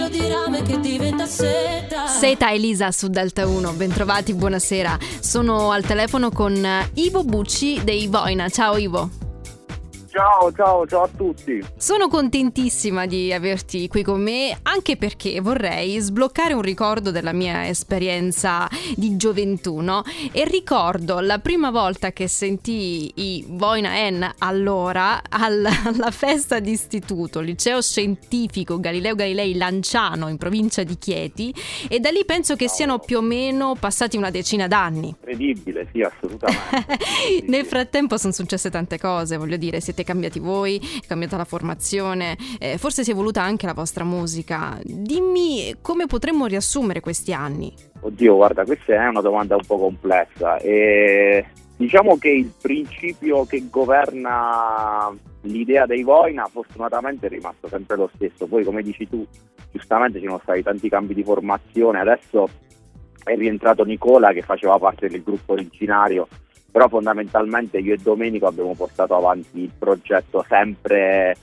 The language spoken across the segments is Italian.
filo di rame che diventa seta. Seta Elisa su Delta 1, bentrovati, buonasera. Sono al telefono con Ivo Bucci dei Voina. Ciao Ivo. Ciao, ciao, ciao a tutti. Sono contentissima di averti qui con me, anche perché vorrei sbloccare un ricordo della mia esperienza di gioventù, no? E ricordo la prima volta che sentii i Voina N allora alla, alla festa d'istituto, liceo scientifico Galileo Galilei Lanciano in provincia di Chieti e da lì penso che siano più o meno passati una decina d'anni. Incredibile, sì, assolutamente. Nel frattempo sono successe tante cose, voglio dire, siete siete cambiati voi, è cambiata la formazione, eh, forse si è evoluta anche la vostra musica. Dimmi come potremmo riassumere questi anni. Oddio, guarda, questa è una domanda un po' complessa. E diciamo che il principio che governa l'idea dei Voina fortunatamente è rimasto sempre lo stesso. Poi, come dici tu, giustamente ci sono stati tanti cambi di formazione. Adesso è rientrato Nicola che faceva parte del gruppo originario però fondamentalmente io e Domenico abbiamo portato avanti il progetto sempre,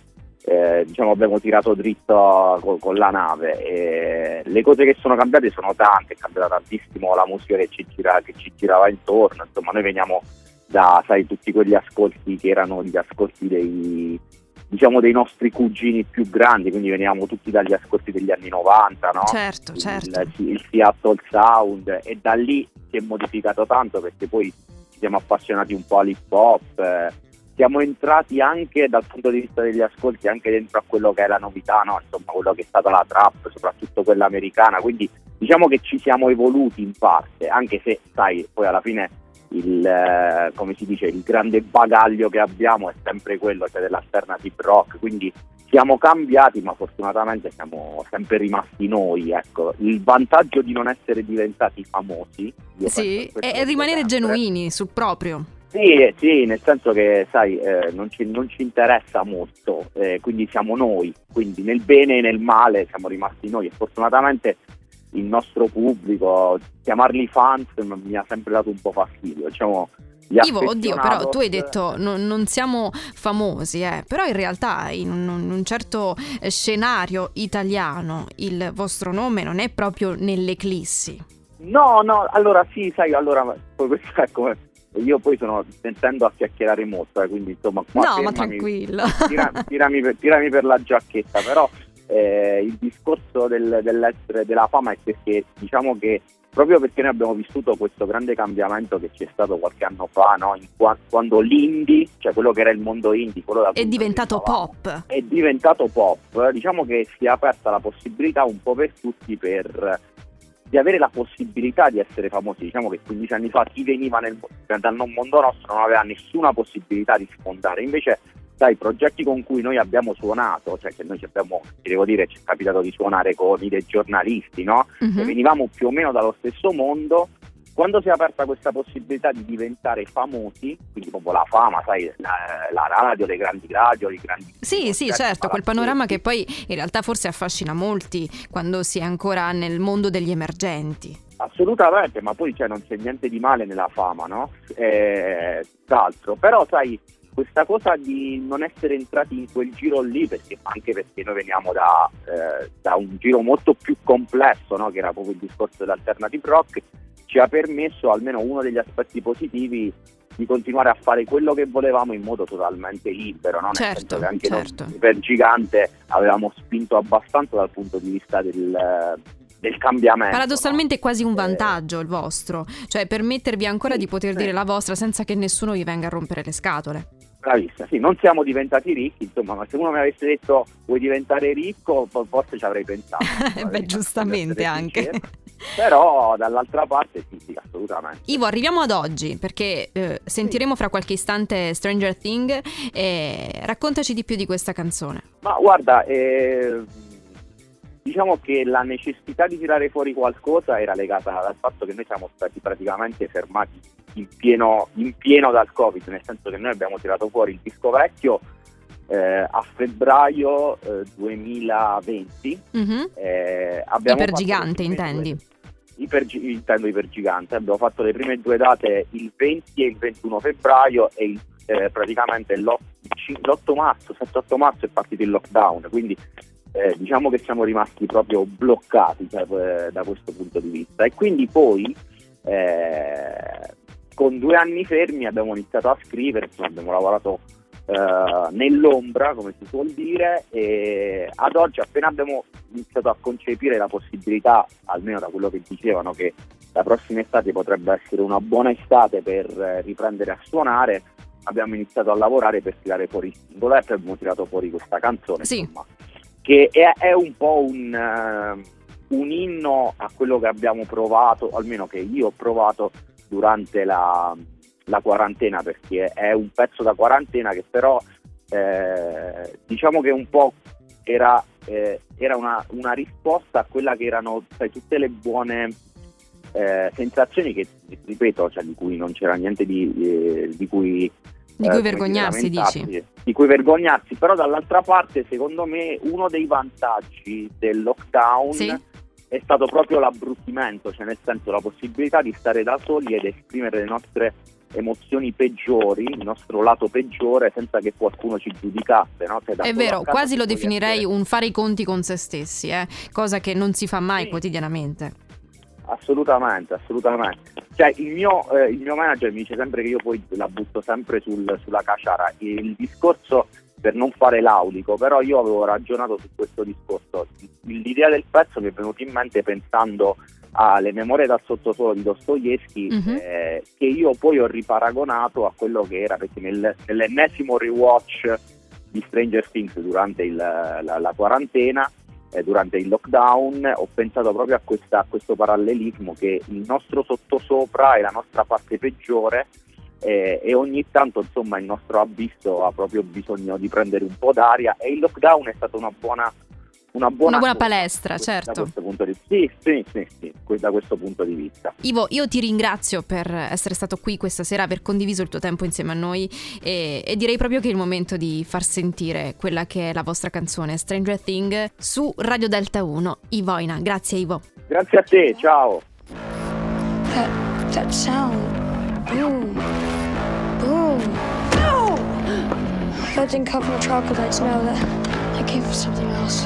eh, diciamo abbiamo tirato dritto con, con la nave e le cose che sono cambiate sono tante, è cambiata tantissimo la musica che ci, gira, che ci girava intorno, insomma noi veniamo da sai, tutti quegli ascolti che erano gli ascolti dei, diciamo, dei nostri cugini più grandi, quindi veniamo tutti dagli ascolti degli anni 90, no? Certo, certo. Il, il Seattle Sound e da lì si è modificato tanto perché poi siamo appassionati un po' all'hip hop, eh, siamo entrati anche dal punto di vista degli ascolti anche dentro a quello che è la novità, no? insomma quello che è stata la trap, soprattutto quella americana, quindi diciamo che ci siamo evoluti in parte, anche se sai, poi alla fine il, eh, dice, il grande bagaglio che abbiamo è sempre quello cioè dell'alternative rock, quindi siamo cambiati ma fortunatamente siamo sempre rimasti noi. Ecco. Il vantaggio di non essere diventati famosi sì, è rimanere sempre. genuini sul proprio. Sì, sì, nel senso che sai, eh, non, ci, non, ci, interessa molto, eh, quindi siamo noi, quindi nel bene e nel male siamo rimasti noi e fortunatamente il nostro pubblico, chiamarli fans mi ha sempre dato un po' fastidio, diciamo, Ivo, oddio, però tu hai detto non, non siamo famosi, eh, però in realtà in un, in un, certo scenario italiano il vostro nome non è proprio nell'eclissi. No, no, allora sì, sai, allora poi questo è come io poi sono tentendo a chiacchierare molto, eh, quindi insomma qua No, ma tranquillo. Tirami, tirami, per, tirami per la giacchetta, però eh, il discorso del, dell'essere della fama è perché diciamo che proprio perché noi abbiamo vissuto questo grande cambiamento che c'è stato qualche anno fa, no? qua, quando l'indie, cioè quello che era il mondo indie, quello da è diventato pop. È diventato pop, diciamo che si è aperta la possibilità un po' per tutti per di avere la possibilità di essere famosi. Diciamo che 15 anni fa chi veniva nel, dal mondo nostro non aveva nessuna possibilità di sfondare, invece dai progetti con cui noi abbiamo suonato, cioè che noi ci abbiamo, ti devo dire, ci è capitato di suonare con i dei giornalisti, no? Uh-huh. venivamo più o meno dallo stesso mondo. Quando si è aperta questa possibilità di diventare famosi, quindi proprio la fama, sai, la, la radio, le grandi radio, i grandi... Sì, sì, certo, quel panorama che poi in realtà forse affascina molti quando si è ancora nel mondo degli emergenti. Assolutamente, ma poi cioè, non c'è niente di male nella fama, no? Eh, d'altro, però sai, questa cosa di non essere entrati in quel giro lì, perché, anche perché noi veniamo da, eh, da un giro molto più complesso, no? che era proprio il discorso dell'alternative rock, ci ha permesso, almeno uno degli aspetti positivi, di continuare a fare quello che volevamo in modo totalmente libero, no? certo, anche certo. noi per Gigante avevamo spinto abbastanza dal punto di vista del, del cambiamento. Paradossalmente è quasi un vantaggio il vostro, cioè permettervi ancora sì, di poter sì. dire la vostra senza che nessuno vi venga a rompere le scatole. Bravissima, sì, non siamo diventati ricchi, insomma, ma se uno mi avesse detto vuoi diventare ricco, forse ci avrei pensato. Beh, giustamente anche. Però dall'altra parte sì, sì, assolutamente. Ivo, arriviamo ad oggi perché eh, sentiremo sì. fra qualche istante Stranger Thing e raccontaci di più di questa canzone. Ma guarda, eh, diciamo che la necessità di tirare fuori qualcosa era legata dal fatto che noi siamo stati praticamente fermati in pieno, in pieno dal Covid, nel senso che noi abbiamo tirato fuori il disco vecchio eh, a febbraio eh, 2020. Mm-hmm. Eh, ipergigante intendi? Iper, intendo ipergigante, abbiamo fatto le prime due date il 20 e il 21 febbraio e il, eh, praticamente l'8, l'8 marzo, 7-8 marzo è partito il lockdown, quindi eh, diciamo che siamo rimasti proprio bloccati cioè, eh, da questo punto di vista e quindi poi eh, con due anni fermi abbiamo iniziato a scrivere, abbiamo lavorato eh, nell'ombra, come si suol dire, e ad oggi appena abbiamo iniziato a concepire la possibilità, almeno da quello che dicevano, che la prossima estate potrebbe essere una buona estate per eh, riprendere a suonare, abbiamo iniziato a lavorare per tirare fuori il singolo e abbiamo tirato fuori questa canzone, sì. insomma, che è, è, un po' un, uh, un inno a quello che abbiamo provato, almeno che io ho provato durante la, la quarantena perché è un pezzo da quarantena che però eh, diciamo che un po' era, eh, era una, una, risposta a quella che erano sai, tutte le buone eh, sensazioni che ripeto cioè, di cui non c'era niente di, eh, di cui di cui eh, vergognarsi dici di cui vergognarsi però dall'altra parte secondo me uno dei vantaggi del lockdown sì è stato proprio l'abbruttimento, cioè nel senso la possibilità di stare da soli ed esprimere le nostre emozioni peggiori, il nostro lato peggiore senza che qualcuno ci giudicasse. No? È vero, quasi lo definirei essere... un fare i conti con se stessi, eh? cosa che non si fa mai sì. quotidianamente. Assolutamente, assolutamente. Cioè, il, mio, eh, il mio manager mi dice sempre che io poi la butto sempre sul, sulla caciara. Il discorso per non fare l'aulico, però io avevo ragionato su questo discorso. L'idea del pezzo mi è venuta in mente pensando alle memorie dal sottosuolo di Dostoevsky uh-huh. eh, che io poi ho riparagonato a quello che era perché nel, nell'ennesimo rewatch di Stranger Things durante il, la, la, quarantena eh, durante il lockdown ho pensato proprio a, questa, a questo parallelismo che il nostro sottosopra è la nostra parte peggiore eh, e ogni tanto insomma il nostro abisso ha proprio bisogno di prendere un po' d'aria e il lockdown è stata una buona una buona, una buona palestra, da certo. Da questo di, sì, sì, sì, sì, da questo punto di vista. Ivo, io ti ringrazio per essere stato qui questa sera, aver condiviso il tuo tempo insieme a noi e, e direi proprio che è il momento di far sentire quella che è la vostra canzone Stranger Thing su Radio Delta 1. Ivoina, grazie Ivo. Grazie a te, ciao. That, that sound. Boom. Boom. No! That didn't come from a troglodytes, no. That, that came from something else.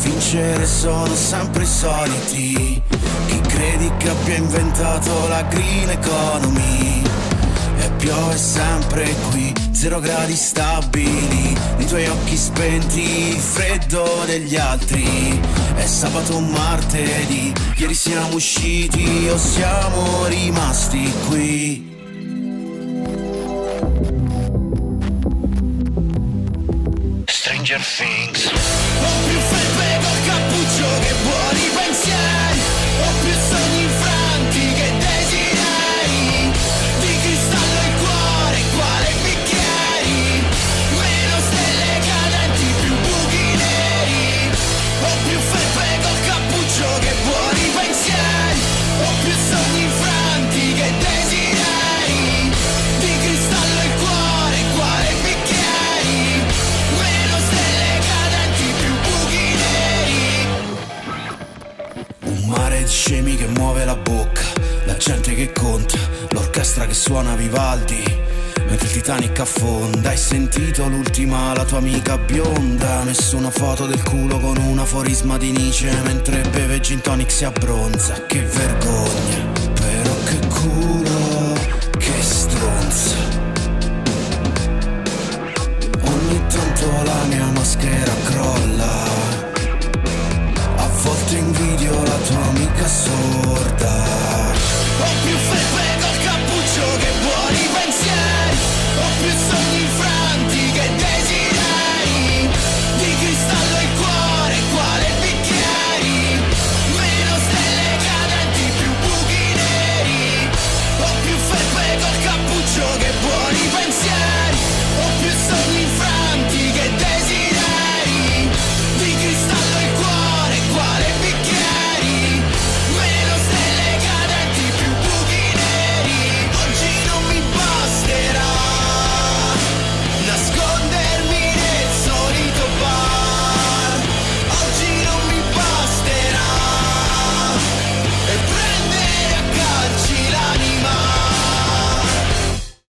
Vincere sono sempre i soliti, chi credi che abbia inventato la green economy. E piove sempre qui, zero gradi stabili, nei tuoi occhi spenti il freddo degli altri. È sabato o martedì, ieri siamo usciti o siamo rimasti qui. Stranger Things. che conta, l'orchestra che suona Vivaldi. Mentre il Titanic affonda, hai sentito l'ultima, la tua amica bionda. Nessuna foto del culo con un aforisma di Nietzsche. Mentre beve gin tonic si abbronza. Che vergogna, però che culo, che stronza. Ogni tanto la mia maschera crolla. A volte invidio la tua amica sola.